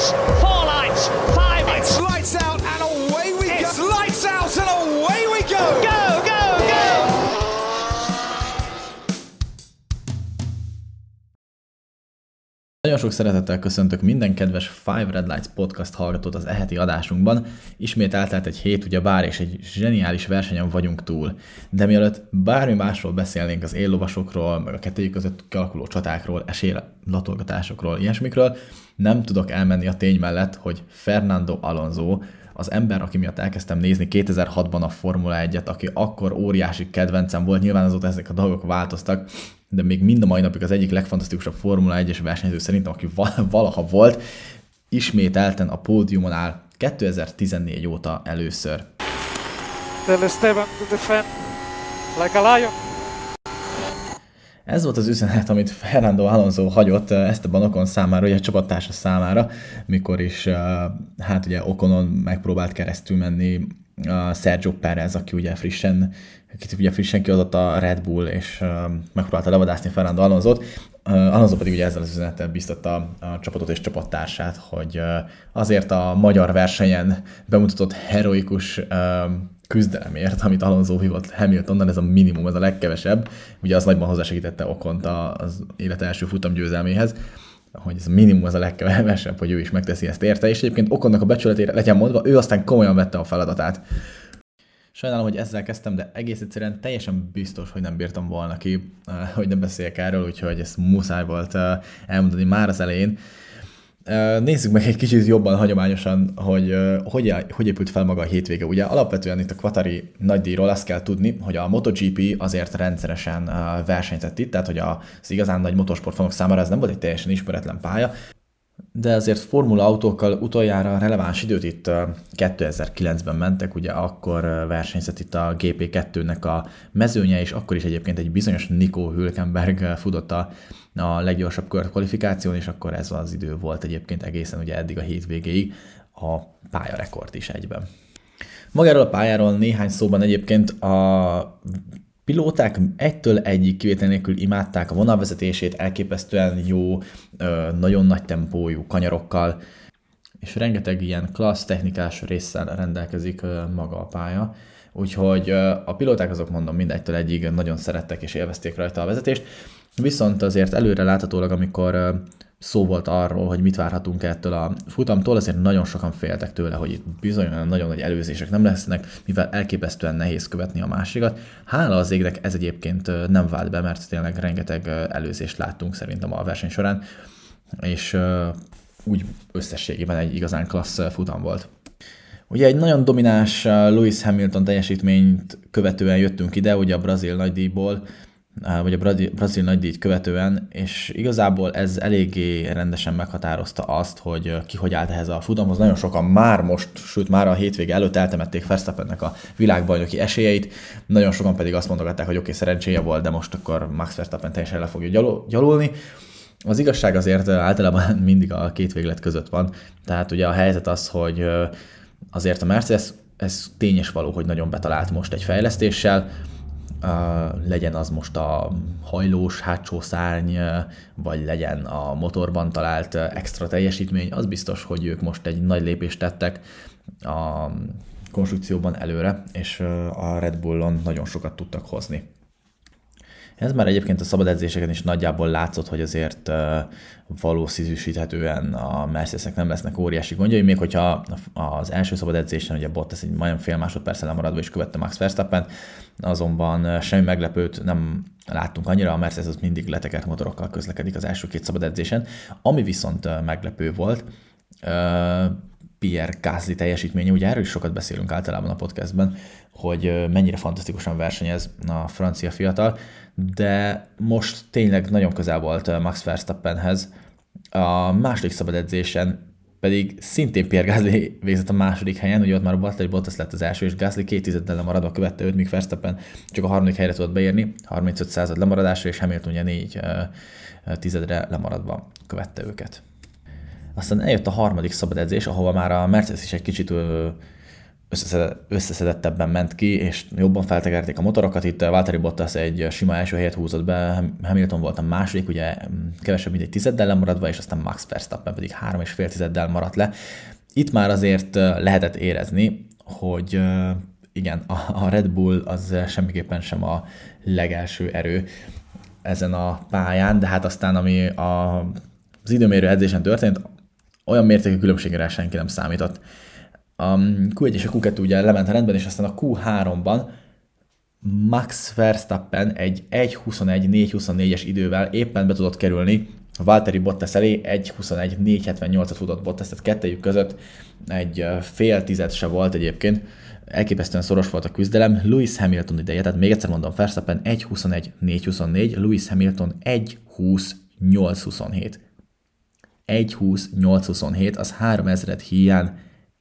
lights, four lights, Nagyon sok szeretettel köszöntök minden kedves Five Red Lights podcast hallgatót az eheti adásunkban. Ismét eltelt egy hét, ugye bár és egy zseniális versenyen vagyunk túl. De mielőtt bármi másról beszélnénk az éllovasokról, meg a kettőjük között kialakuló csatákról, esélylatolgatásokról, ilyesmikről, nem tudok elmenni a tény mellett, hogy Fernando Alonso az ember, aki miatt elkezdtem nézni 2006-ban a Formula 1-et, aki akkor óriási kedvencem volt, nyilván azóta ezek a dolgok változtak, de még mind a mai napig az egyik legfantasztikusabb Formula 1-es versenyző szerintem, aki valaha volt, ismételten a pódiumon áll 2014 óta először. Del Esteban to defend like a lion. Ez volt az üzenet, amit Fernando Alonso hagyott eh, Esteban Ocon számára, ugye a csapattársa számára, mikor is, eh, hát ugye Oconon megpróbált keresztül menni a Sergio Perez, aki ugye frissen, akit ugye frissen kiadott a Red Bull, és megpróbálta levadászni Fernando Alonso-t. Alonso pedig ugye ezzel az üzenettel biztatta a csapatot és csapattársát, hogy azért a magyar versenyen bemutatott heroikus küzdelemért, amit Alonso hívott Hamiltonnal, ez a minimum, ez a legkevesebb. Ugye az nagyban hozzásegítette Okont az élet első futam győzelméhez hogy ez minimum az a legkevesebb, hogy ő is megteszi ezt érte, és egyébként Okonnak a becsületére legyen mondva, ő aztán komolyan vette a feladatát. Sajnálom, hogy ezzel kezdtem, de egész egyszerűen teljesen biztos, hogy nem bírtam volna ki, hogy nem beszéljek erről, úgyhogy ezt muszáj volt elmondani már az elején. Nézzük meg egy kicsit jobban hagyományosan, hogy hogy, hogy épült fel maga a hétvége. Ugye alapvetően itt a Qatari nagydíjról azt kell tudni, hogy a MotoGP azért rendszeresen versenyzett itt, tehát hogy az igazán nagy motorsportfanok számára ez nem volt egy teljesen ismeretlen pálya, de azért formula autókkal utoljára releváns időt itt 2009-ben mentek, ugye akkor versenyzett itt a GP2-nek a mezőnye, és akkor is egyébként egy bizonyos Nico Hülkenberg futott a, a leggyorsabb kört kvalifikáción, és akkor ez az idő volt egyébként egészen ugye eddig a hétvégéig a pályarekord is egyben. Magáról a pályáról néhány szóban egyébként a pilóták egytől egyik kivétel nélkül imádták a vonalvezetését, elképesztően jó, nagyon nagy tempójú kanyarokkal, és rengeteg ilyen klassz technikás résszel rendelkezik maga a pálya. Úgyhogy a pilóták azok mondom mindegytől egyig nagyon szerettek és élvezték rajta a vezetést, viszont azért előre láthatólag, amikor szó volt arról, hogy mit várhatunk ettől a futamtól, azért nagyon sokan féltek tőle, hogy itt bizony nagyon nagy előzések nem lesznek, mivel elképesztően nehéz követni a másikat. Hála az égnek ez egyébként nem vált be, mert tényleg rengeteg előzést láttunk szerintem a verseny során, és úgy összességében egy igazán klassz futam volt. Ugye egy nagyon domináns Lewis Hamilton teljesítményt követően jöttünk ide, ugye a brazil nagydíjból, vagy a brazil, nagydíjt követően, és igazából ez eléggé rendesen meghatározta azt, hogy ki hogy állt ehhez a futamhoz. Nagyon sokan már most, sőt már a hétvége előtt eltemették Verstappennek a világbajnoki esélyeit, nagyon sokan pedig azt mondogatták, hogy oké, okay, szerencséje volt, de most akkor Max Verstappen teljesen le fogja gyalulni. Az igazság azért általában mindig a két véglet között van, tehát ugye a helyzet az, hogy azért a Mercedes ez tényes való, hogy nagyon betalált most egy fejlesztéssel, legyen az most a hajlós hátsó szárny, vagy legyen a motorban talált extra teljesítmény, az biztos, hogy ők most egy nagy lépést tettek a konstrukcióban előre, és a Red Bullon nagyon sokat tudtak hozni. Ez már egyébként a szabad edzéseken is nagyjából látszott, hogy azért valószínűsíthetően a Mercedesnek nem lesznek óriási gondjai, még hogyha az első szabad edzésen ugye Bottas egy majdnem fél másodperccel lemaradva is követte Max Verstappen, azonban semmi meglepőt nem láttunk annyira, a Mercedes az mindig letekert motorokkal közlekedik az első két szabad edzésen, ami viszont meglepő volt, Pierre Gasly teljesítménye, ugye erről is sokat beszélünk általában a podcastben, hogy mennyire fantasztikusan versenyez a francia fiatal, de most tényleg nagyon közel volt Max Verstappenhez. A második szabad edzésen pedig szintén Pierre Gasly végzett a második helyen, ugye ott már Valtteri Bottas lett az első, és Gasly két tizeddel lemaradva követte őt, míg Verstappen csak a harmadik helyre tudott beérni, 35 század lemaradásra, és Hamilton ugye négy tizedre lemaradva követte őket. Aztán eljött a harmadik szabad edzés, ahova már a Mercedes is egy kicsit összeszedettebben ment ki, és jobban feltekerték a motorokat. Itt Valtteri Bottas egy sima első helyet húzott be, Hamilton volt a második, ugye kevesebb, mint egy tizeddel lemaradva, és aztán Max Verstappen pedig három és fél tizeddel maradt le. Itt már azért lehetett érezni, hogy igen, a Red Bull az semmiképpen sem a legelső erő ezen a pályán, de hát aztán ami a, az időmérő edzésen történt, olyan mértékű különbségre senki nem számított. A Q1 és a Q2 ugye lement a rendben, és aztán a Q3-ban Max Verstappen egy 1.21-4.24-es idővel éppen be tudott kerülni Valtteri Bottas elé 1.21-4.78-at futott Bottas, tehát kettőjük között egy fél tized se volt egyébként, elképesztően szoros volt a küzdelem. Lewis Hamilton ideje, tehát még egyszer mondom, Verstappen 1.21-4.24, Lewis Hamilton 1.20-8.27. 1.20-8.27, az 3000 hiány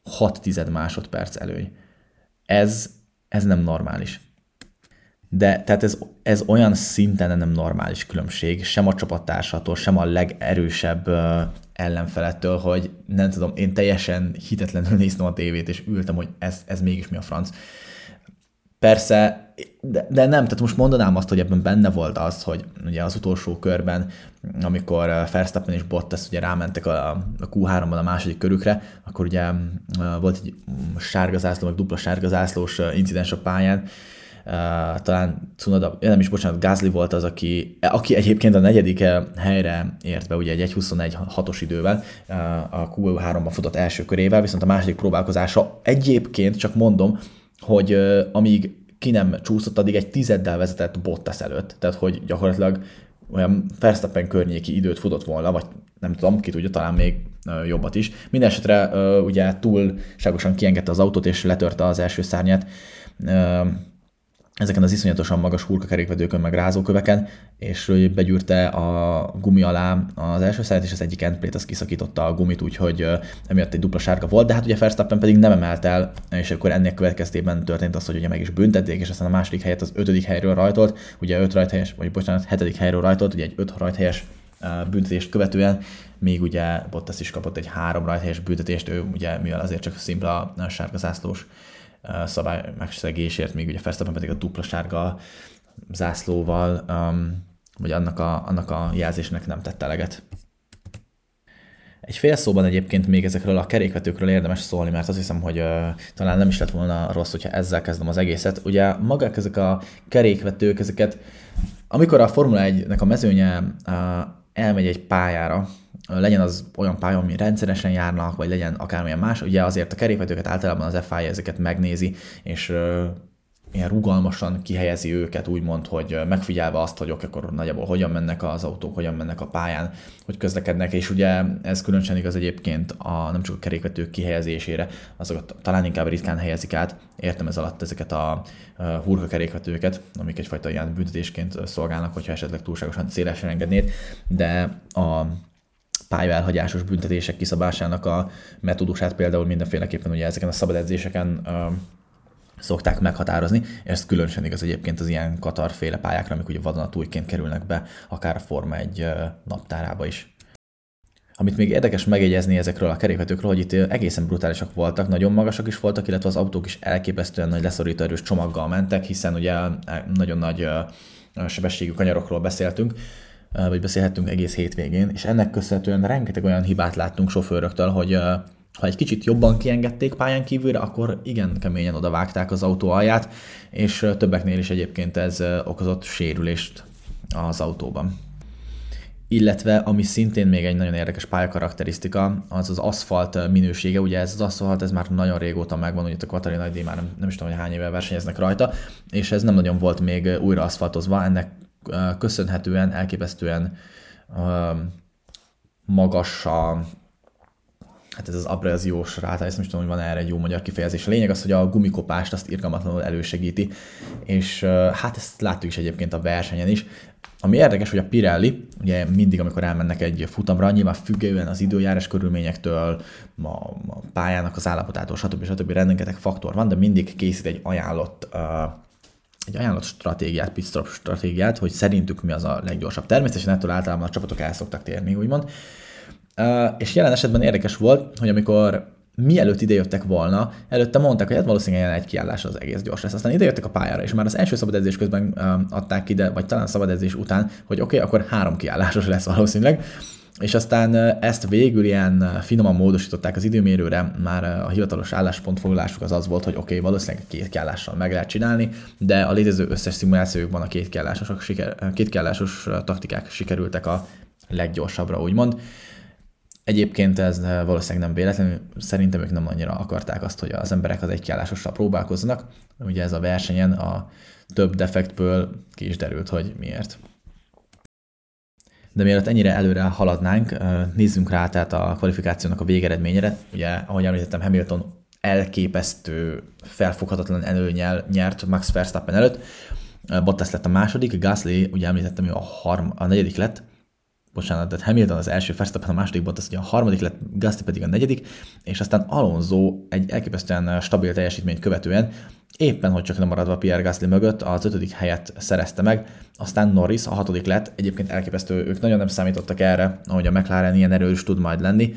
6 tized másodperc előny. Ez, ez nem normális. De tehát ez, ez olyan szinten nem normális különbség, sem a csapattársatól, sem a legerősebb uh, ellenfelettől, hogy nem tudom, én teljesen hitetlenül néztem a tévét, és ültem, hogy ez, ez mégis mi a franc. Persze, de, de nem, tehát most mondanám azt, hogy ebben benne volt az, hogy ugye az utolsó körben, amikor Verstappen és Bottas ugye rámentek a, a Q3-ban a második körükre, akkor ugye volt egy sárgazászló, meg dupla sárgazászlós incidens a pályán, talán Cunoda, nem is bocsánat, Gázli volt az, aki, aki egyébként a negyedik helyre ért be, ugye egy 1.21.6-os idővel, a Q3-ban futott első körével, viszont a második próbálkozása egyébként csak mondom, hogy amíg ki nem csúszott, addig egy tizeddel vezetett Bottas előtt, tehát hogy gyakorlatilag olyan Verstappen környéki időt futott volna, vagy nem tudom, ki tudja, talán még jobbat is. Mindenesetre ugye túlságosan kiengedte az autót, és letörte az első szárnyát ezeken az iszonyatosan magas hurkakerékvedőkön, meg rázóköveken, és begyűrte a gumi alá az első száját, és az egyik endplate az kiszakította a gumit, úgyhogy emiatt egy dupla sárga volt, de hát ugye Verstappen pedig nem emelt el, és akkor ennek következtében történt az, hogy ugye meg is büntették, és aztán a második helyet az ötödik helyről rajtolt, ugye öt rajthelyes, vagy bocsánat, hetedik helyről rajtolt, ugye egy öt rajthelyes büntetést követően, még ugye Bottas is kapott egy három rajthelyes büntetést, ő ugye mivel azért csak szimpla sárga zászlós szabály megszegésért, még ugye Verstappen pedig a dupla sárga zászlóval, um, vagy annak a, annak a jelzésnek nem tette eleget. Egy fél szóban egyébként még ezekről a kerékvetőkről érdemes szólni, mert azt hiszem, hogy uh, talán nem is lett volna rossz, hogyha ezzel kezdem az egészet. Ugye magák ezek a kerékvetők, ezeket, amikor a Formula 1-nek a mezőnye uh, elmegy egy pályára, legyen az olyan pálya, ami rendszeresen járnak, vagy legyen akármilyen más, ugye azért a kerékvetőket általában az FIA ezeket megnézi, és ilyen rugalmasan kihelyezi őket, úgymond, hogy megfigyelve azt, hogy akkor nagyjából hogyan mennek az autók, hogyan mennek a pályán, hogy közlekednek, és ugye ez különösen igaz egyébként a, nem csak a kerékvetők kihelyezésére, azokat talán inkább ritkán helyezik át, értem ez alatt ezeket a hurka kerékvetőket, amik egyfajta ilyen büntetésként szolgálnak, hogyha esetleg túlságosan szélesen engednéd, de a pályaelhagyásos büntetések kiszabásának a metódusát például mindenféleképpen ugye ezeken a szabad edzéseken szokták meghatározni, és ez különösen igaz egyébként az ilyen katarféle pályákra, amik ugye vadonatújként kerülnek be, akár a Forma egy naptárába is. Amit még érdekes megjegyezni ezekről a kerékvetőkről, hogy itt egészen brutálisak voltak, nagyon magasak is voltak, illetve az autók is elképesztően nagy leszorító erős csomaggal mentek, hiszen ugye nagyon nagy sebességű kanyarokról beszéltünk, vagy beszélhettünk egész hétvégén, és ennek köszönhetően rengeteg olyan hibát láttunk sofőröktől, hogy ha egy kicsit jobban kiengedték pályán kívülre, akkor igen keményen odavágták az autó alját, és többeknél is egyébként ez okozott sérülést az autóban. Illetve, ami szintén még egy nagyon érdekes pályakarakterisztika, az az aszfalt minősége. Ugye ez az aszfalt, ez már nagyon régóta megvan, ugye a Kvatari Nagy már nem, nem is tudom, hogy hány éve versenyeznek rajta, és ez nem nagyon volt még újra aszfaltozva, ennek köszönhetően elképesztően magas a, hát ez az abraziós ráta, ezt nem tudom, hogy van erre egy jó magyar kifejezés. A lényeg az, hogy a gumikopást azt irgalmatlanul elősegíti, és hát ezt láttuk is egyébként a versenyen is. Ami érdekes, hogy a Pirelli, ugye mindig, amikor elmennek egy futamra, nyilván függően az időjárás körülményektől, a, a pályának az állapotától, stb. stb. rengeteg faktor van, de mindig készít egy ajánlott uh, egy ajánlott stratégiát, pitstop stratégiát, hogy szerintük mi az a leggyorsabb. Természetesen ettől általában a csapatok el szoktak térni, úgymond. És jelen esetben érdekes volt, hogy amikor mielőtt idejöttek volna, előtte mondták, hogy hát valószínűleg ilyen egy kiállás az egész gyors lesz. Aztán idejöttek a pályára, és már az első szabadedzés közben adták ide, vagy talán szabadedzés után, hogy oké, okay, akkor három kiállásos lesz valószínűleg. És aztán ezt végül ilyen finoman módosították az időmérőre, már a hivatalos álláspontfoglalásuk az az volt, hogy oké, okay, valószínűleg két kiállással meg lehet csinálni, de a létező összes szimulációkban a két kiállásosok, siker, két kiállásos taktikák sikerültek a leggyorsabbra, úgymond. Egyébként ez valószínűleg nem véletlenül, szerintem ők nem annyira akarták azt, hogy az emberek az egykiállásossal próbálkozzanak. Ugye ez a versenyen a több defektből ki is derült, hogy miért. De mielőtt ennyire előre haladnánk, nézzünk rá tehát a kvalifikációnak a végeredményére. Ugye, ahogy említettem, Hamilton elképesztő, felfoghatatlan előnyel nyert Max Verstappen előtt. Bottas lett a második, Gasly, ugye említettem, hogy a, harm, a negyedik lett, bocsánat, tehát Hamilton az első, Verstappen a második, Bottas ugye a harmadik lett, Gasly pedig a negyedik, és aztán Alonso egy elképesztően stabil teljesítményt követően éppen, hogy csak nem maradva Pierre Gasly mögött, az ötödik helyet szerezte meg, aztán Norris a hatodik lett, egyébként elképesztő, ők nagyon nem számítottak erre, hogy a McLaren ilyen erős tud majd lenni,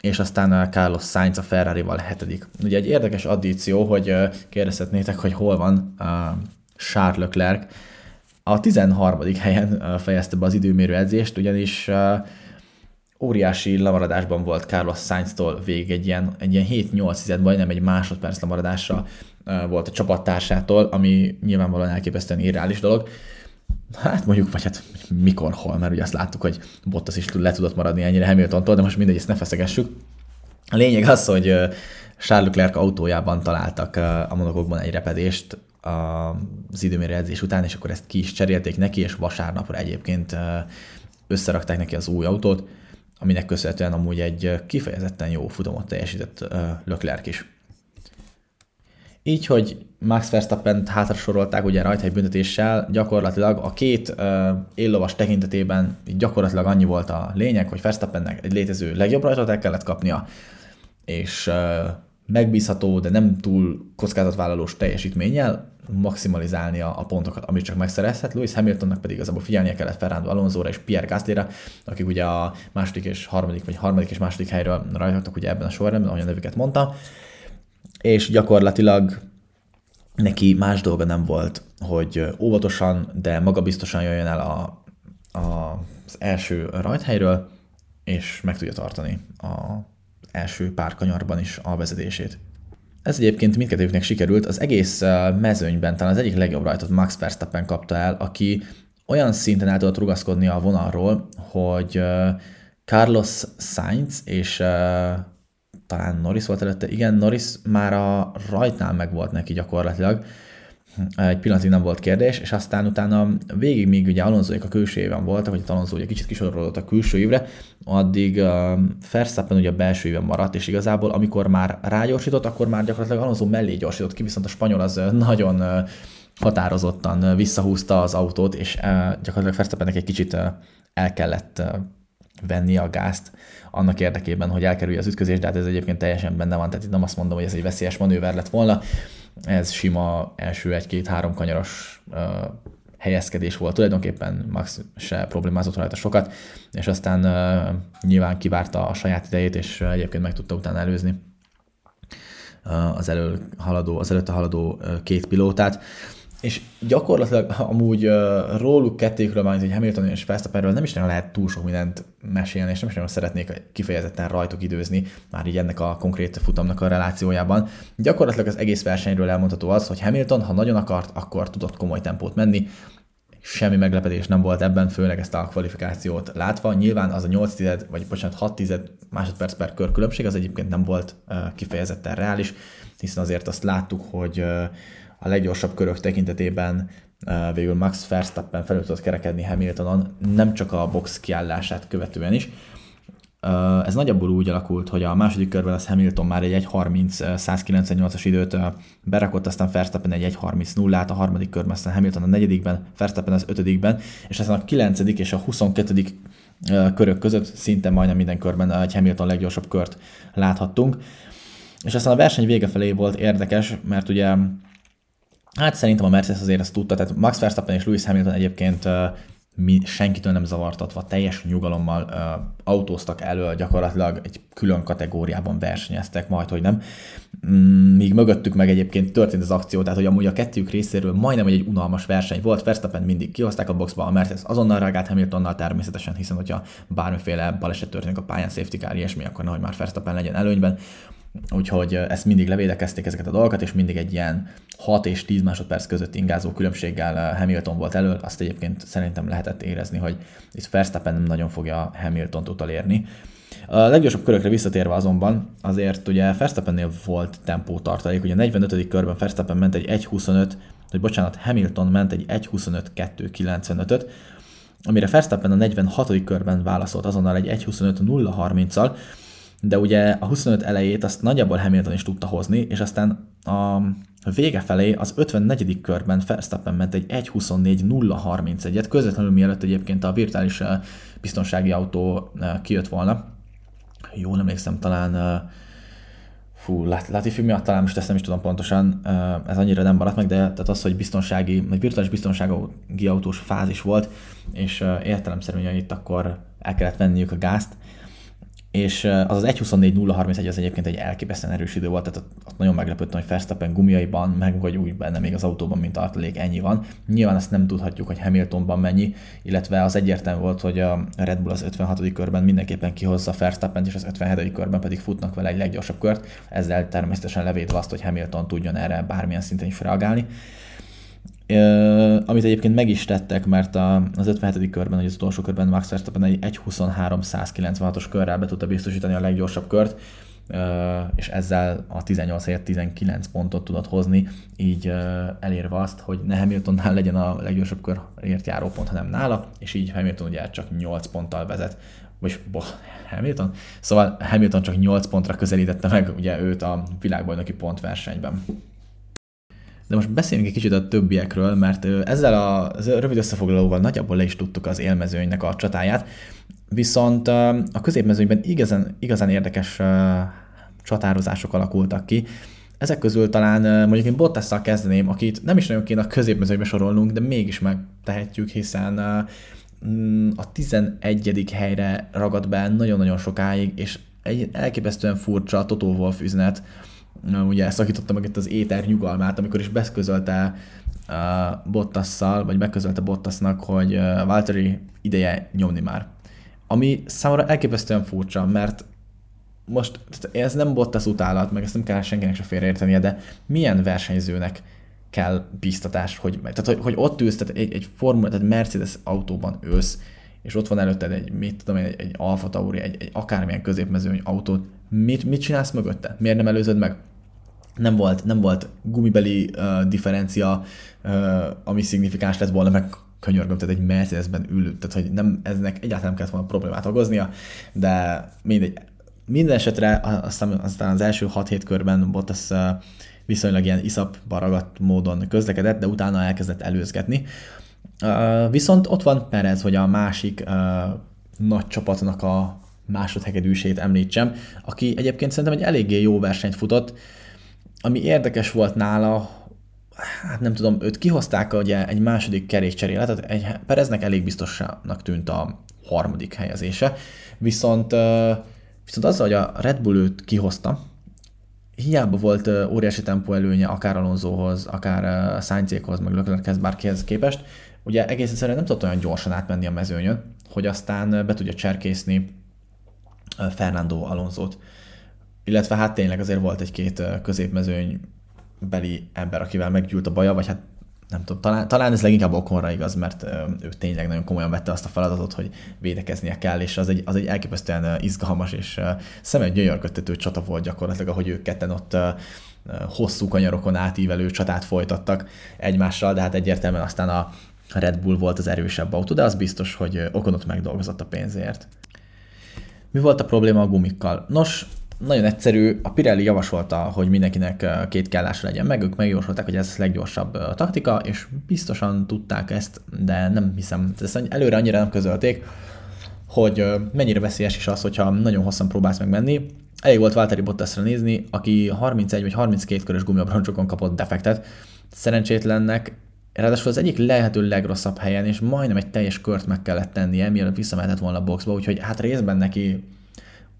és aztán Carlos Sainz a Ferrari-val hetedik. Ugye egy érdekes addíció, hogy kérdezhetnétek, hogy hol van Charles Leclerc, a 13. helyen fejezte be az időmérő edzést, ugyanis óriási lemaradásban volt Carlos Sainz-tól végig egy ilyen, egy ilyen 7-8 majdnem egy másodperc lemaradásra volt a csapattársától, ami nyilvánvalóan elképesztően irreális dolog. Hát mondjuk, vagy hát mikor, hol, mert ugye azt láttuk, hogy Bottas is le tudott maradni ennyire Hamiltontól, de most mindegy, ezt ne feszegessük. A lényeg az, hogy Charles Leclerc autójában találtak a monokokban egy repedést, az időmérő edzés után, és akkor ezt ki is cserélték neki, és vasárnapra egyébként összerakták neki az új autót, aminek köszönhetően amúgy egy kifejezetten jó futamot teljesített Leclerc is. Így, hogy Max Verstappen hátra sorolták ugye rajta büntetéssel, gyakorlatilag a két uh, éllovas tekintetében gyakorlatilag annyi volt a lényeg, hogy Verstappennek egy létező legjobb rajtot el kellett kapnia, és uh, megbízható, de nem túl kockázatvállalós teljesítménnyel maximalizálnia a pontokat, amit csak megszerezhet. Lewis Hamiltonnak pedig igazából figyelnie kellett Fernando Alonso-ra és Pierre Gasly-ra, akik ugye a második és harmadik, vagy harmadik és második helyről rajtottak ugye ebben a sorrendben, ahogy a nevüket mondtam, és gyakorlatilag neki más dolga nem volt, hogy óvatosan, de magabiztosan jöjjön el a, a, az első rajthelyről, és meg tudja tartani a első pár kanyarban is a vezetését. Ez egyébként mindkettőjüknek sikerült, az egész mezőnyben talán az egyik legjobb rajtot Max Verstappen kapta el, aki olyan szinten el tudott rugaszkodni a vonalról, hogy Carlos Sainz és talán Norris volt előtte, igen, Norris már a rajtnál meg volt neki gyakorlatilag, egy pillanatig nem volt kérdés, és aztán utána végig még ugye Alonsoék a külső éven voltak, hogy Alonso ugye kicsit kisorodott a külső évre, addig uh, ugye a belső éven maradt, és igazából amikor már rágyorsított, akkor már gyakorlatilag Alonso mellé gyorsított ki, viszont a spanyol az nagyon uh, határozottan visszahúzta az autót, és uh, gyakorlatilag Verstappennek egy kicsit uh, el kellett uh, venni a gázt annak érdekében, hogy elkerülje az ütközést, de hát ez egyébként teljesen benne van, tehát itt nem azt mondom, hogy ez egy veszélyes manőver lett volna, ez sima első egy-két-három kanyaros helyezkedés volt. Tulajdonképpen Max se problémázott rajta sokat, és aztán uh, nyilván kivárta a saját idejét, és egyébként meg tudta utána előzni az, elő haladó, az előtte haladó két pilótát és gyakorlatilag amúgy uh, róluk kettőkről, már hogy Hamilton és Verstappenről nem is nagyon lehet túl sok mindent mesélni, és nem is nagyon szeretnék kifejezetten rajtuk időzni, már így ennek a konkrét futamnak a relációjában. Gyakorlatilag az egész versenyről elmondható az, hogy Hamilton, ha nagyon akart, akkor tudott komoly tempót menni, semmi meglepetés nem volt ebben, főleg ezt a kvalifikációt látva. Nyilván az a 8 tized, vagy bocsánat, 6 tized másodperc per kör különbség, az egyébként nem volt uh, kifejezetten reális, hiszen azért azt láttuk, hogy uh, a leggyorsabb körök tekintetében végül Max Verstappen felül tudott kerekedni Hamiltonon, nem csak a box kiállását követően is. Ez nagyjából úgy alakult, hogy a második körben az Hamilton már egy 1.30-198-as időt berakott, aztán Verstappen egy 1.30-0-át, a harmadik körben, aztán Hamilton a negyedikben, Verstappen az ötödikben, és aztán a kilencedik és a 22 körök között szinte majdnem minden körben egy Hamilton leggyorsabb kört láthattunk. És aztán a verseny vége felé volt érdekes, mert ugye Hát szerintem a Mercedes azért ezt tudta, tehát Max Verstappen és Lewis Hamilton egyébként mi, senkitől nem zavartatva, teljes nyugalommal uh, autóztak elő, gyakorlatilag egy külön kategóriában versenyeztek, majd hogy nem. Mm, míg mögöttük meg egyébként történt az akció, tehát hogy amúgy a kettőjük részéről majdnem egy unalmas verseny volt, Verstappen mindig kihozták a boxba, a Mercedes azonnal reagált Hamiltonnal természetesen, hiszen hogyha bármiféle baleset történik a pályán, safety car, ilyesmi, akkor nehogy már Verstappen legyen előnyben. Úgyhogy ezt mindig levédekezték ezeket a dolgokat, és mindig egy ilyen 6 és 10 másodperc között ingázó különbséggel Hamilton volt elő. Azt egyébként szerintem lehetett érezni, hogy itt Verstappen nem nagyon fogja Hamilton utolérni. A leggyorsabb körökre visszatérve azonban, azért ugye Verstappennél volt tempótartalék, ugye a 45. körben Verstappen ment egy 1.25, hogy bocsánat, Hamilton ment egy 1.25.295-öt, amire Verstappen a 46. körben válaszolt azonnal egy 1.25.030-al, de ugye a 25 elejét azt nagyjából Hamilton is tudta hozni, és aztán a vége felé az 54. körben Verstappen ment egy 1.24.031-et, közvetlenül mielőtt egyébként a virtuális biztonsági autó kijött volna. Jól emlékszem, talán fú, Latifi miatt talán most ezt nem is tudom pontosan, ez annyira nem maradt meg, de tehát az, hogy biztonsági, vagy virtuális biztonsági autós fázis volt, és értelemszerűen itt akkor el kellett venniük a gázt, és az az 1.24.031 az egyébként egy elképesztően erős idő volt, tehát ott nagyon meglepődtem, hogy Verstappen gumiaiban, meg vagy úgy benne még az autóban, mint tartalék, ennyi van. Nyilván azt nem tudhatjuk, hogy Hamiltonban mennyi, illetve az egyértelmű volt, hogy a Red Bull az 56. körben mindenképpen kihozza Verstappen, és az 57. körben pedig futnak vele egy leggyorsabb kört, ezzel természetesen levédve azt, hogy Hamilton tudjon erre bármilyen szinten is reagálni amit egyébként meg is tettek, mert az 57. körben, vagy az utolsó körben Max Verstappen egy 1.23.196-os körrel be tudta biztosítani a leggyorsabb kört, és ezzel a 18 helyett 19 pontot tudott hozni, így elérve azt, hogy ne Hamiltonnál legyen a leggyorsabb körért járó pont, hanem nála, és így Hamilton ugye csak 8 ponttal vezet, vagy boh, Hamilton? Szóval Hamilton csak 8 pontra közelítette meg ugye őt a világbajnoki pontversenyben. De most beszéljünk egy kicsit a többiekről, mert ezzel a rövid összefoglalóval nagyjából le is tudtuk az élmezőnynek a csatáját, viszont a középmezőnyben igazán, igazán érdekes csatározások alakultak ki. Ezek közül talán mondjuk én Bottasszal kezdeném, akit nem is nagyon kéne a középmezőnybe sorolnunk, de mégis megtehetjük, hiszen mm, a 11. helyre ragad be nagyon-nagyon sokáig, és egy elképesztően furcsa Toto Wolff üzlet, ugye szakította meg itt az éter nyugalmát, amikor is beszközölte uh, Bottasszal, vagy megközölte Bottasnak, hogy uh, Valtteri ideje nyomni már. Ami számomra elképesztően furcsa, mert most ez nem Bottas utálat, meg ezt nem kell senkinek se félreértenie, de milyen versenyzőnek kell biztatás, hogy, tehát, hogy, hogy ott ülsz, tehát egy, egy Formula, tehát Mercedes autóban ülsz, és ott van előtted egy, mit tudom egy, egy Alfa Tauri, egy, egy akármilyen középmezőny autót, mit, mit csinálsz mögötte? Miért nem előzöd meg? Nem volt, nem volt gumibeli uh, differencia, uh, ami szignifikáns lett volna, meg könyörgöm, tehát egy Mercedesben ül, tehát hogy nem, eznek egyáltalán nem kellett volna problémát okoznia, de mindegy. Minden esetre aztán, aztán az első 6-7 körben Bottas uh, viszonylag ilyen iszap baragadt módon közlekedett, de utána elkezdett előzgetni. Uh, viszont ott van Perez, hogy a másik uh, nagy csapatnak a másodhegedűsét említsem, aki egyébként szerintem egy eléggé jó versenyt futott, ami érdekes volt nála, hát nem tudom, őt kihozták ugye egy második kerékcserére, tehát egy, Pereznek elég biztosnak tűnt a harmadik helyezése, viszont, viszont azzal, hogy a Red Bull őt kihozta, hiába volt óriási tempó előnye akár Alonsohoz, akár Sainzékhoz, meg Leclerchez bárkihez képest, ugye egész egyszerűen nem tudott olyan gyorsan átmenni a mezőnyön, hogy aztán be tudja cserkészni Fernando Alonso-t illetve hát tényleg azért volt egy-két középmezőny beli ember, akivel meggyűlt a baja, vagy hát nem tudom, talán, talán ez leginkább okonra igaz, mert ő tényleg nagyon komolyan vette azt a feladatot, hogy védekeznie kell, és az egy, az egy elképesztően izgalmas és szemet gyönyörködtető csata volt gyakorlatilag, ahogy ők ketten ott hosszú kanyarokon átívelő csatát folytattak egymással, de hát egyértelműen aztán a Red Bull volt az erősebb autó, de az biztos, hogy Okonot megdolgozott a pénzért. Mi volt a probléma a gumikkal? Nos, nagyon egyszerű, a Pirelli javasolta, hogy mindenkinek két kellás legyen meg, ők megjavasolták, hogy ez a leggyorsabb taktika, és biztosan tudták ezt, de nem hiszem, ezt előre annyira nem közölték, hogy mennyire veszélyes is az, hogyha nagyon hosszan próbálsz megmenni. Elég volt Valtteri Bottasra nézni, aki 31 vagy 32 körös gumiabroncsokon kapott defektet. Szerencsétlennek ráadásul az egyik lehető legrosszabb helyen, és majdnem egy teljes kört meg kellett tennie, mielőtt visszamehetett volna a boxba, úgyhogy hát részben neki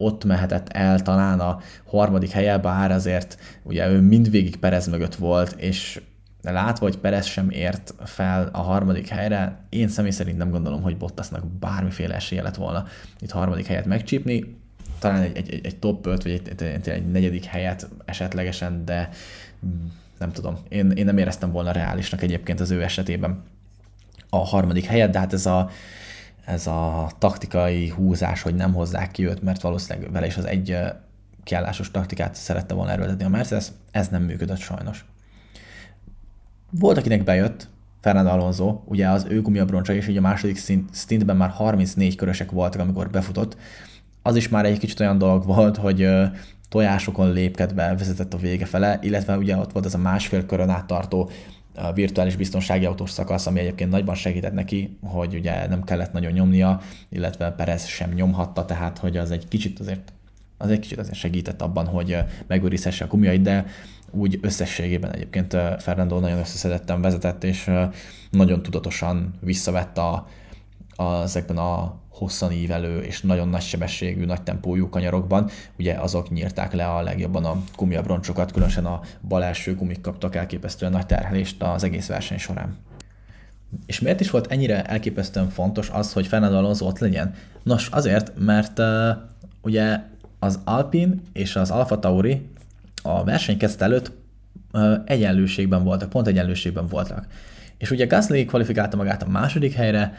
ott mehetett el talán a harmadik helye, bár azért ugye ő mindvégig Perez mögött volt, és látva, hogy Perez sem ért fel a harmadik helyre, én személy szerint nem gondolom, hogy Bottasnak bármiféle esélye lett volna itt harmadik helyet megcsípni, talán egy, egy, egy top 5 vagy egy, egy, egy negyedik helyet esetlegesen, de nem tudom, én, én nem éreztem volna reálisnak egyébként az ő esetében a harmadik helyet, de hát ez a, ez a taktikai húzás, hogy nem hozzák ki őt, mert valószínűleg vele is az egy kiállásos taktikát szerette volna erőltetni a Mercedes, ez nem működött sajnos. Volt, akinek bejött, Fernando Alonso, ugye az ő gumiabroncsa, és így a második stintben már 34 körösek voltak, amikor befutott. Az is már egy kicsit olyan dolog volt, hogy tojásokon lépkedve vezetett a vége fele, illetve ugye ott volt ez a másfél körön át tartó virtuális biztonsági autós szakasz, ami egyébként nagyban segített neki, hogy ugye nem kellett nagyon nyomnia, illetve Perez sem nyomhatta, tehát hogy az egy kicsit azért az egy kicsit azért segített abban, hogy megőrizhesse a gumiait, de úgy összességében egyébként Fernando nagyon összeszedetten vezetett, és nagyon tudatosan visszavett a, a, ezekben a hosszan ívelő és nagyon nagy sebességű, nagy tempójú kanyarokban, ugye azok nyírták le a legjobban a gumiabroncsokat, különösen a bal első gumik kaptak elképesztően nagy terhelést az egész verseny során. És miért is volt ennyire elképesztően fontos az, hogy Fernando Alonso ott legyen? Nos, azért, mert uh, ugye az Alpine és az Alfa Tauri a verseny kezdet előtt uh, egyenlőségben voltak, pont egyenlőségben voltak. És ugye Gasly kvalifikálta magát a második helyre,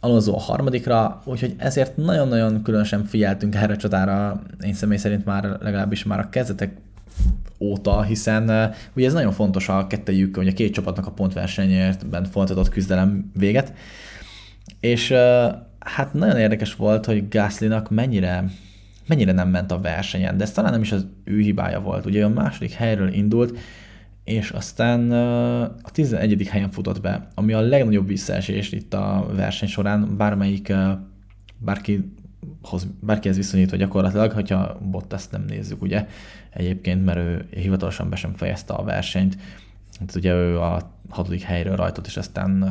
Alonso a harmadikra, úgyhogy ezért nagyon-nagyon különösen figyeltünk erre a csatára, én személy szerint már legalábbis már a kezdetek óta, hiszen uh, ugye ez nagyon fontos a kettejük, hogy a két csapatnak a pontversenyértben folytatott küzdelem véget, és uh, hát nagyon érdekes volt, hogy Gaslynak mennyire mennyire nem ment a versenyen, de ez talán nem is az ő hibája volt. Ugye a második helyről indult, és aztán a 11. helyen futott be, ami a legnagyobb visszaesés itt a verseny során, bármelyik, bárki bárkihez viszonyítva gyakorlatilag, hogyha Bottas nem nézzük, ugye, egyébként, mert ő hivatalosan be sem fejezte a versenyt, hát ugye ő a hatodik helyről rajtott, és aztán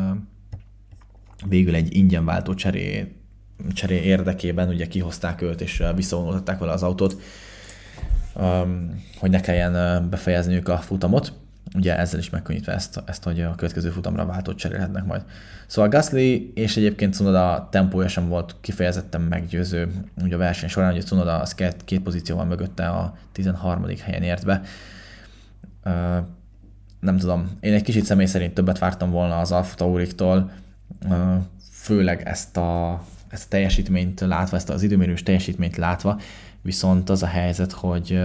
végül egy ingyen váltó cseré, cseré érdekében ugye kihozták őt, és visszavonultatták vele az autót, hogy ne kelljen befejezniük a futamot ugye ezzel is megkönnyítve ezt, ezt, hogy a következő futamra váltót cserélhetnek majd. Szóval Gasly és egyébként Cunoda tempója sem volt kifejezetten meggyőző ugye a verseny során, hogy Cunoda az két, két pozícióval mögötte a 13. helyen ért be. Nem tudom, én egy kicsit személy szerint többet vártam volna az Alfa Tauriktól, főleg ezt a, ezt a teljesítményt látva, ezt az időmérős teljesítményt látva, viszont az a helyzet, hogy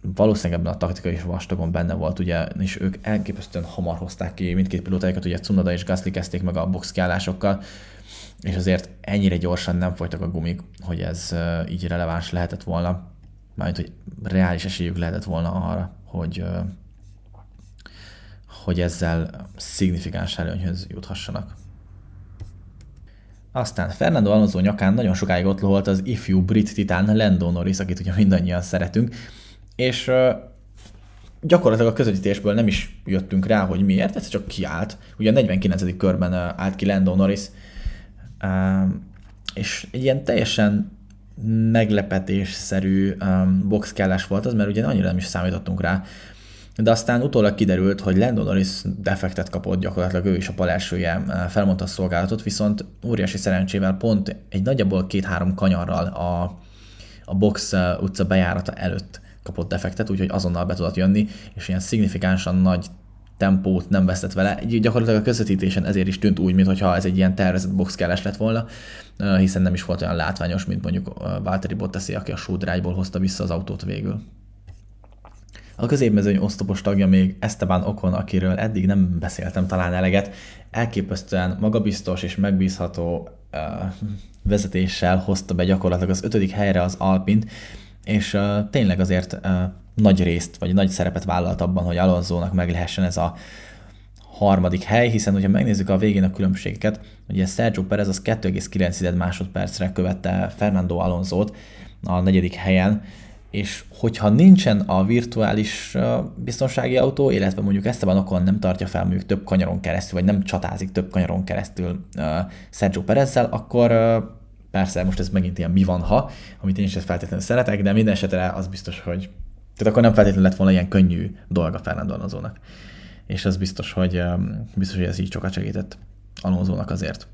valószínűleg ebben a taktikai is vastagon benne volt, ugye, és ők elképesztően hamar hozták ki mindkét pilótájukat, ugye Cunoda és Gasly kezdték meg a box kiállásokkal, és azért ennyire gyorsan nem folytak a gumik, hogy ez így releváns lehetett volna, mármint, hogy reális esélyük lehetett volna arra, hogy, hogy ezzel szignifikáns előnyhöz juthassanak. Aztán Fernando Alonso nyakán nagyon sokáig ott loholt az ifjú brit titán Lando Norris, akit ugye mindannyian szeretünk, és gyakorlatilag a közvetítésből nem is jöttünk rá, hogy miért, ez csak kiállt. Ugye a 49. körben állt ki Lando Norris, és egy ilyen teljesen meglepetésszerű boxkállás volt az, mert ugye annyira nem is számítottunk rá. De aztán utólag kiderült, hogy Lando Norris defektet kapott, gyakorlatilag ő is a palelsője felmondta a szolgálatot, viszont óriási szerencsével pont egy nagyjából két-három kanyarral a, a box utca bejárata előtt kapott defektet, úgyhogy azonnal be tudott jönni, és ilyen szignifikánsan nagy tempót nem vesztett vele. Gyakorlatilag a közvetítésen ezért is tűnt úgy, mintha ez egy ilyen tervezett boxkeles lett volna, hiszen nem is volt olyan látványos, mint mondjuk Valtteri Bottasi, aki a sódrágyból hozta vissza az autót végül. A középmezőny osztopos tagja még Esteban Okon, akiről eddig nem beszéltem talán eleget, elképesztően magabiztos és megbízható uh, vezetéssel hozta be gyakorlatilag az ötödik helyre az Alpint, és uh, tényleg azért uh, nagy részt, vagy nagy szerepet vállalt abban, hogy Alonzónak meg lehessen ez a harmadik hely, hiszen hogyha megnézzük a végén a különbségeket, ugye Sergio Perez az 2,9 másodpercre követte Fernando Alonzót a negyedik helyen, és hogyha nincsen a virtuális biztonsági autó, illetve mondjuk Esteban Ocon nem tartja fel mondjuk több kanyaron keresztül, vagy nem csatázik több kanyaron keresztül Sergio Perezzel, akkor persze most ez megint ilyen mi van ha, amit én is ezt feltétlenül szeretek, de minden esetre az biztos, hogy tehát akkor nem feltétlenül lett volna ilyen könnyű dolga Fernando Alonso-nak. És az biztos, hogy biztos, hogy ez így sokat segített Alonso-nak azért.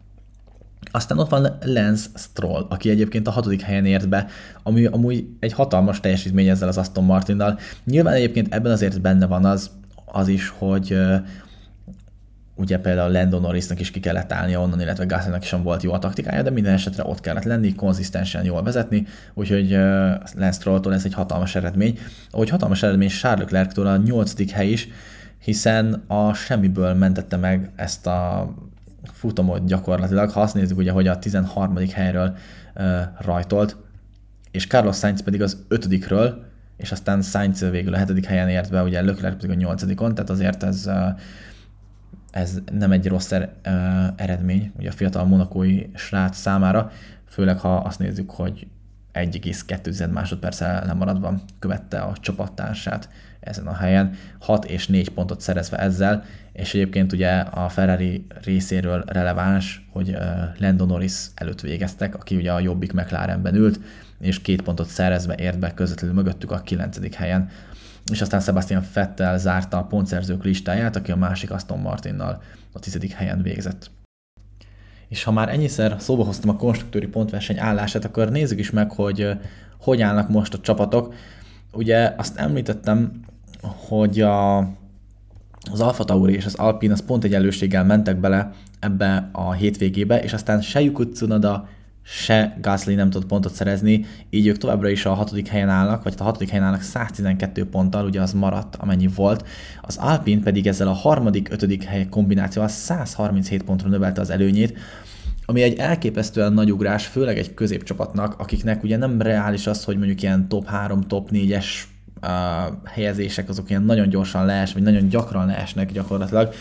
Aztán ott van Lance Stroll, aki egyébként a hatodik helyen ért be, ami amúgy egy hatalmas teljesítmény ezzel az Aston Martinnal. Nyilván egyébként ebben azért benne van az, az is, hogy uh, ugye például Lando Norrisnak is ki kellett állni onnan, illetve Gaslynak is volt jó a taktikája, de minden esetre ott kellett lenni, konzisztensen jól vezetni, úgyhogy uh, Lance Strolltól ez egy hatalmas eredmény. Ahogy hatalmas eredmény Charles Leclerc-től a nyolcadik hely is, hiszen a semmiből mentette meg ezt a futamot gyakorlatilag, ha azt nézzük ugye, hogy a 13. helyről uh, rajtolt, és Carlos Sainz pedig az ötödikről, és aztán Sainz végül a hetedik helyen ért be, ugye Leclerc pedig a nyolcadikon, tehát azért ez, uh, ez nem egy rossz er, uh, eredmény ugye a fiatal monakói srác számára, főleg ha azt nézzük, hogy 1,2 másodperccel lemaradva követte a csapattársát ezen a helyen, 6 és 4 pontot szerezve ezzel, és egyébként ugye a Ferrari részéről releváns, hogy Lando Norris előtt végeztek, aki ugye a jobbik McLarenben ült, és két pontot szerezve ért be közvetlenül mögöttük a 9. helyen. És aztán Sebastian Vettel zárta a pontszerzők listáját, aki a másik Aston Martinnal a 10. helyen végzett. És ha már ennyiszer szóba hoztam a konstruktőri pontverseny állását, akkor nézzük is meg, hogy hogy állnak most a csapatok. Ugye azt említettem, hogy a, az Alfa Tauri és az Alpine az pont egy mentek bele ebbe a hétvégébe, és aztán se Yuki Tsunoda, se Gasly nem tudott pontot szerezni, így ők továbbra is a hatodik helyen állnak, vagy a hatodik helyen állnak 112 ponttal, ugye az maradt, amennyi volt. Az Alpine pedig ezzel a harmadik, ötödik hely kombinációval 137 pontra növelte az előnyét, ami egy elképesztően nagy ugrás, főleg egy középcsapatnak, akiknek ugye nem reális az, hogy mondjuk ilyen top 3, top 4-es uh, helyezések azok ilyen nagyon gyorsan lees, vagy nagyon gyakran leesnek gyakorlatilag,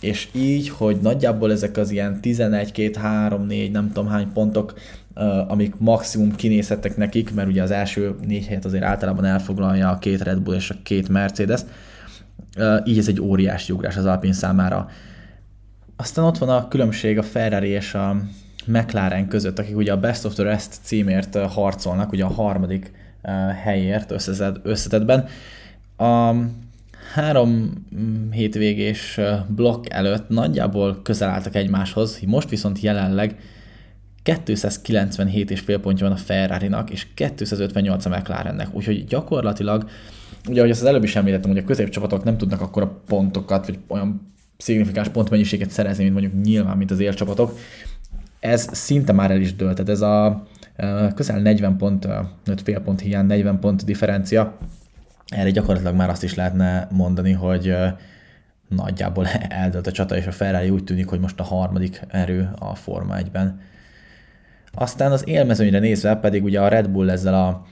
és így, hogy nagyjából ezek az ilyen 11, 2, 3, 4, nem tudom hány pontok, amik maximum kinézhettek nekik, mert ugye az első négy helyet azért általában elfoglalja a két Red Bull és a két Mercedes, így ez egy óriási ugrás az Alpine számára. Aztán ott van a különbség a Ferrari és a McLaren között, akik ugye a Best of the Rest címért harcolnak, ugye a harmadik helyért összetetben. A három mm, hétvégés blokk előtt nagyjából közel álltak egymáshoz, most viszont jelenleg 297 és fél pontja van a Ferrari-nak, és 258 a McLarennek, úgyhogy gyakorlatilag, ugye ahogy azt az előbb is említettem, hogy a középcsapatok nem tudnak akkor a pontokat, vagy olyan szignifikáns pontmennyiséget szerezni, mint mondjuk nyilván, mint az élcsapatok. Ez szinte már el is dőlt, tehát ez a közel 40 pont, 5 fél pont hiány, 40 pont differencia, erre gyakorlatilag már azt is lehetne mondani, hogy nagyjából eldölt a csata, és a Ferrari úgy tűnik, hogy most a harmadik erő a Forma 1 Aztán az élmezőnyre nézve pedig ugye a Red Bull ezzel a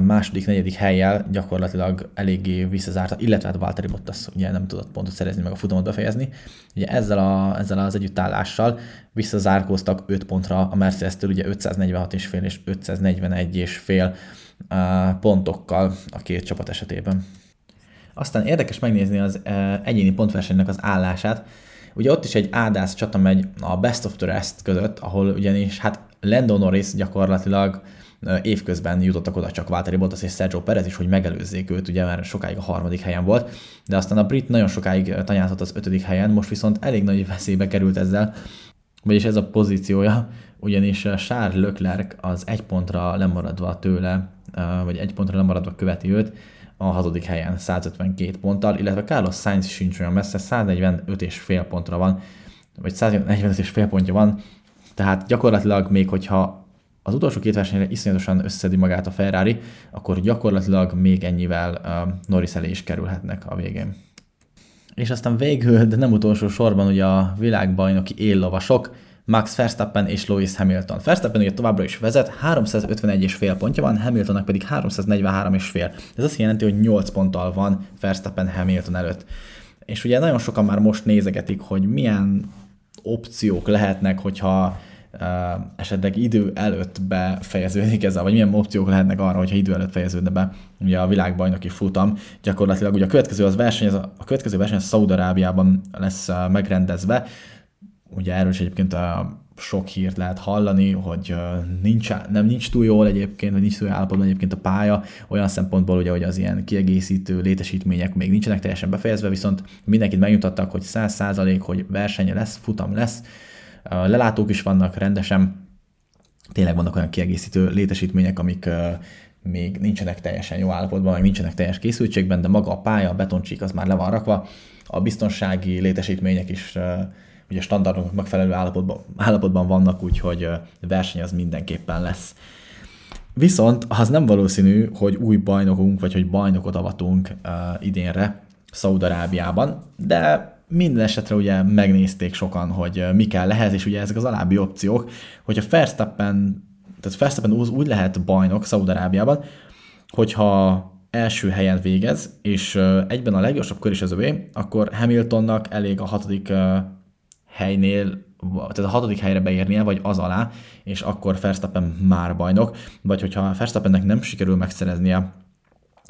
második, negyedik helyjel gyakorlatilag eléggé visszazárta, illetve hát Valtteri Bottas ugye nem tudott pontot szerezni, meg a futamot befejezni. Ugye ezzel, a, ezzel az együttállással visszazárkóztak 5 pontra a Mercedes-től, ugye 546 és fél és 541 és fél pontokkal a két csapat esetében. Aztán érdekes megnézni az egyéni pontversenynek az állását. Ugye ott is egy ádász csata megy a Best of the Rest között, ahol ugyanis hát Lando Norris gyakorlatilag évközben jutottak oda csak Valtteri Bottas és Sergio Perez is, hogy megelőzzék őt, ugye már sokáig a harmadik helyen volt, de aztán a brit nagyon sokáig tanyázott az ötödik helyen, most viszont elég nagy veszélybe került ezzel, vagyis ez a pozíciója, ugyanis Charles Leclerc az egy pontra lemaradva tőle, vagy egy pontra lemaradva követi őt, a hatodik helyen 152 ponttal, illetve Carlos Sainz sincs olyan messze, 145 és fél pontra van, vagy 145 és fél pontja van, tehát gyakorlatilag még hogyha az utolsó két versenyre iszonyatosan összedi magát a Ferrari, akkor gyakorlatilag még ennyivel uh, Norris elé is kerülhetnek a végén. És aztán végül, de nem utolsó sorban ugye a világbajnoki éllovasok, Max Verstappen és Lewis Hamilton. Verstappen ugye továbbra is vezet, 351,5 pontja van, Hamiltonnak pedig 343,5. Ez azt jelenti, hogy 8 ponttal van Verstappen Hamilton előtt. És ugye nagyon sokan már most nézegetik, hogy milyen opciók lehetnek, hogyha esetleg idő előtt befejeződik ez, vagy milyen opciók lehetnek arra, hogyha idő előtt fejeződne be ugye a világbajnoki futam. Gyakorlatilag ugye a következő az verseny, a következő verseny Szaudarábiában lesz megrendezve, ugye erről is egyébként a sok hírt lehet hallani, hogy nincs, nem nincs túl jól egyébként, vagy nincs túl jól állapotban egyébként a pálya, olyan szempontból ugye, hogy az ilyen kiegészítő létesítmények még nincsenek teljesen befejezve, viszont mindenkit megnyugtattak, hogy 100% hogy versenye lesz, futam lesz, lelátók is vannak rendesen, tényleg vannak olyan kiegészítő létesítmények, amik még nincsenek teljesen jó állapotban, meg nincsenek teljes készültségben, de maga a pálya, a betoncsík az már le van rakva, a biztonsági létesítmények is ugye standardoknak megfelelő állapotban, állapotban vannak, úgyhogy verseny az mindenképpen lesz. Viszont az nem valószínű, hogy új bajnokunk, vagy hogy bajnokot avatunk uh, idénre Szaudarábiában, de minden esetre ugye megnézték sokan, hogy mi kell lehez, és ugye ezek az alábbi opciók, hogyha Verstappen, tehát Verstappen úgy lehet bajnok Szaudarábiában, hogyha első helyen végez, és egyben a leggyorsabb kör is az övé, akkor Hamiltonnak elég a hatodik helynél, tehát a hatodik helyre beérnie, vagy az alá, és akkor Verstappen már bajnok, vagy hogyha Verstappennek nem sikerül megszereznie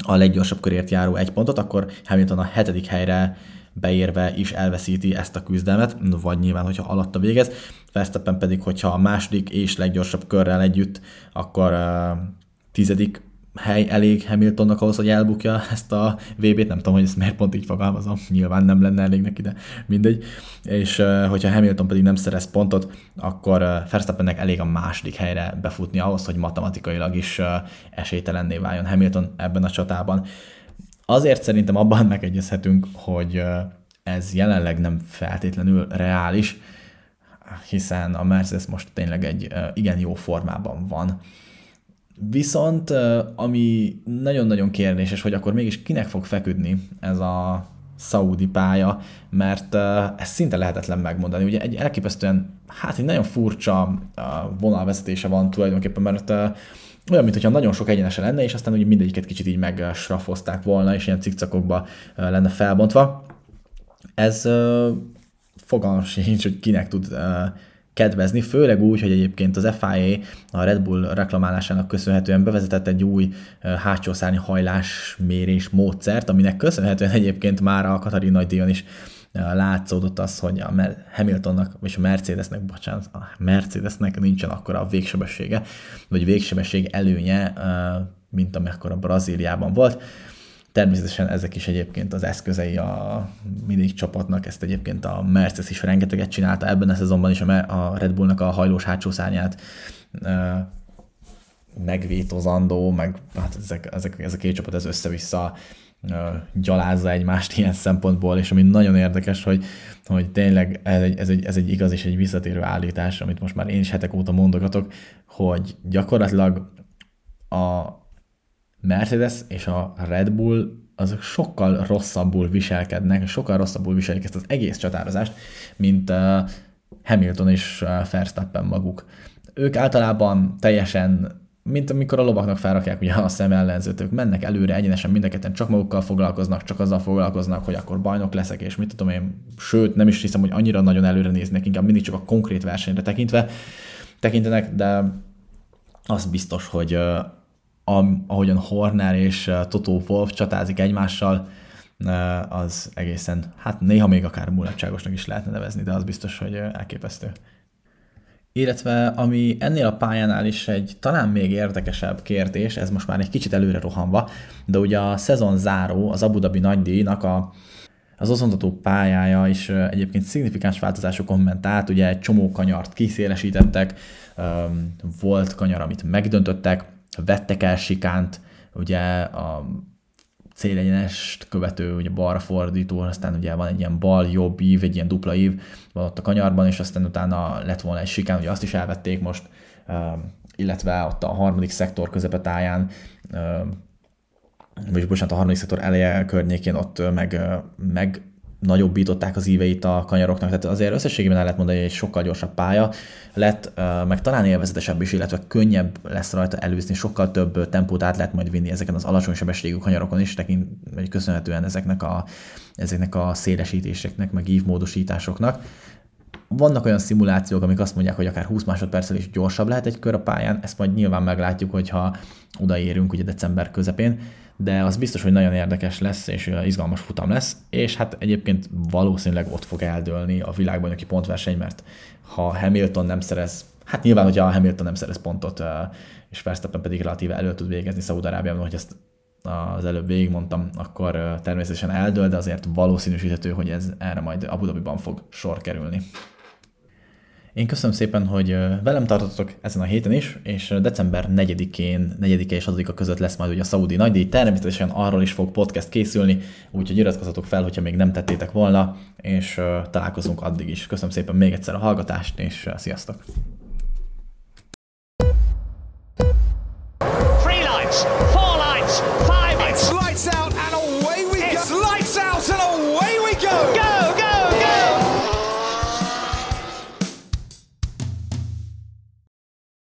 a leggyorsabb körért járó egy pontot, akkor Hamilton a hetedik helyre beérve is elveszíti ezt a küzdelmet, vagy nyilván, hogyha alatta végez. Verstappen pedig, hogyha a második és leggyorsabb körrel együtt, akkor uh, tizedik hely elég Hamiltonnak ahhoz, hogy elbukja ezt a VB-t, nem tudom, hogy ezt miért pont így fogalmazom, nyilván nem lenne elég neki, de mindegy. És hogyha Hamilton pedig nem szerez pontot, akkor Verstappennek elég a második helyre befutni ahhoz, hogy matematikailag is esélytelenné váljon Hamilton ebben a csatában. Azért szerintem abban megegyezhetünk, hogy ez jelenleg nem feltétlenül reális, hiszen a Mercedes most tényleg egy igen jó formában van Viszont ami nagyon-nagyon kérdéses, hogy akkor mégis kinek fog feküdni ez a szaudi pálya, mert ez szinte lehetetlen megmondani. Ugye egy elképesztően, hát egy nagyon furcsa vonalvezetése van tulajdonképpen, mert olyan, mintha nagyon sok egyenese lenne, és aztán ugye mindegyiket kicsit így megsrafozták volna, és ilyen cikcakokba lenne felbontva. Ez fogalmam sincs, hogy kinek tud kedvezni, főleg úgy, hogy egyébként az FIA a Red Bull reklamálásának köszönhetően bevezetett egy új hátsó szárny hajlás mérés módszert, aminek köszönhetően egyébként már a Katari nagydíjon is látszódott az, hogy a Hamiltonnak, és a Mercedesnek, bocsánat, a Mercedesnek nincsen akkora a végsebessége, vagy végsebesség előnye, mint amekkora Brazíliában volt. Természetesen ezek is egyébként az eszközei a mindig csapatnak, ezt egyébként a Mercedes is rengeteget csinálta ebben a szezonban is a Red Bullnak a hajlós hátsó szárnyát megvétozandó, meg hát ezek, ezek, ez a két csapat ez össze-vissza gyalázza egymást ilyen szempontból, és ami nagyon érdekes, hogy, hogy tényleg ez egy, ez, egy, ez egy igaz és egy visszatérő állítás, amit most már én is hetek óta mondogatok, hogy gyakorlatilag a Mercedes és a Red Bull azok sokkal rosszabbul viselkednek, sokkal rosszabbul viselik ezt az egész csatározást, mint uh, Hamilton és uh, Verstappen maguk. Ők általában teljesen mint amikor a lovaknak felrakják ugye a szemellenzőt, ők mennek előre egyenesen mindeketen, csak magukkal foglalkoznak, csak azzal foglalkoznak, hogy akkor bajnok leszek, és mit tudom én, sőt, nem is hiszem, hogy annyira nagyon előre néznek, inkább mindig csak a konkrét versenyre tekintve tekintenek, de az biztos, hogy ahogyan Horner és Toto Wolf csatázik egymással, az egészen, hát néha még akár mulatságosnak is lehetne nevezni, de az biztos, hogy elképesztő. Illetve ami ennél a pályánál is egy talán még érdekesebb kérdés, ez most már egy kicsit előre rohanva, de ugye a szezon záró, az Abu Dhabi nagydíjnak a, az ozontató pályája is egyébként szignifikáns változásokon ment át, ugye egy csomó kanyart kiszélesítettek, volt kanyar, amit megdöntöttek, vettek el sikánt, ugye a célegyenest követő, ugye balra fordító, aztán ugye van egy ilyen bal-jobb ív, egy ilyen dupla ív van ott a kanyarban, és aztán utána lett volna egy sikán, ugye azt is elvették most, illetve ott a harmadik szektor közepetáján, vagy bocsánat, a harmadik szektor eleje környékén ott meg, meg nagyobbították az íveit a kanyaroknak, tehát azért összességében el lehet mondani, hogy egy sokkal gyorsabb pálya lett, meg talán élvezetesebb is, illetve könnyebb lesz rajta előzni, sokkal több tempót át lehet majd vinni ezeken az alacsony sebességű kanyarokon is, tekint, vagy köszönhetően ezeknek a, ezeknek a szélesítéseknek, meg ívmódosításoknak. vannak olyan szimulációk, amik azt mondják, hogy akár 20 másodperccel is gyorsabb lehet egy kör a pályán, ezt majd nyilván meglátjuk, hogyha odaérünk ugye december közepén, de az biztos, hogy nagyon érdekes lesz, és izgalmas futam lesz, és hát egyébként valószínűleg ott fog eldőlni a világbajnoki pontverseny, mert ha Hamilton nem szerez, hát nyilván, hogyha Hamilton nem szerez pontot, és Verstappen pedig relatíve elő tud végezni Szaúd-Arábiában, hogy ezt az előbb végigmondtam, akkor természetesen eldől, de azért valószínűsíthető, hogy ez erre majd Abu Dhabiban fog sor kerülni. Én köszönöm szépen, hogy velem tartottatok ezen a héten is, és december 4-én, 4 és 6 között lesz majd ugye a Saudi nagydíj, természetesen arról is fog podcast készülni, úgyhogy iratkozzatok fel, hogyha még nem tettétek volna, és találkozunk addig is. Köszönöm szépen még egyszer a hallgatást, és sziasztok! Four lights,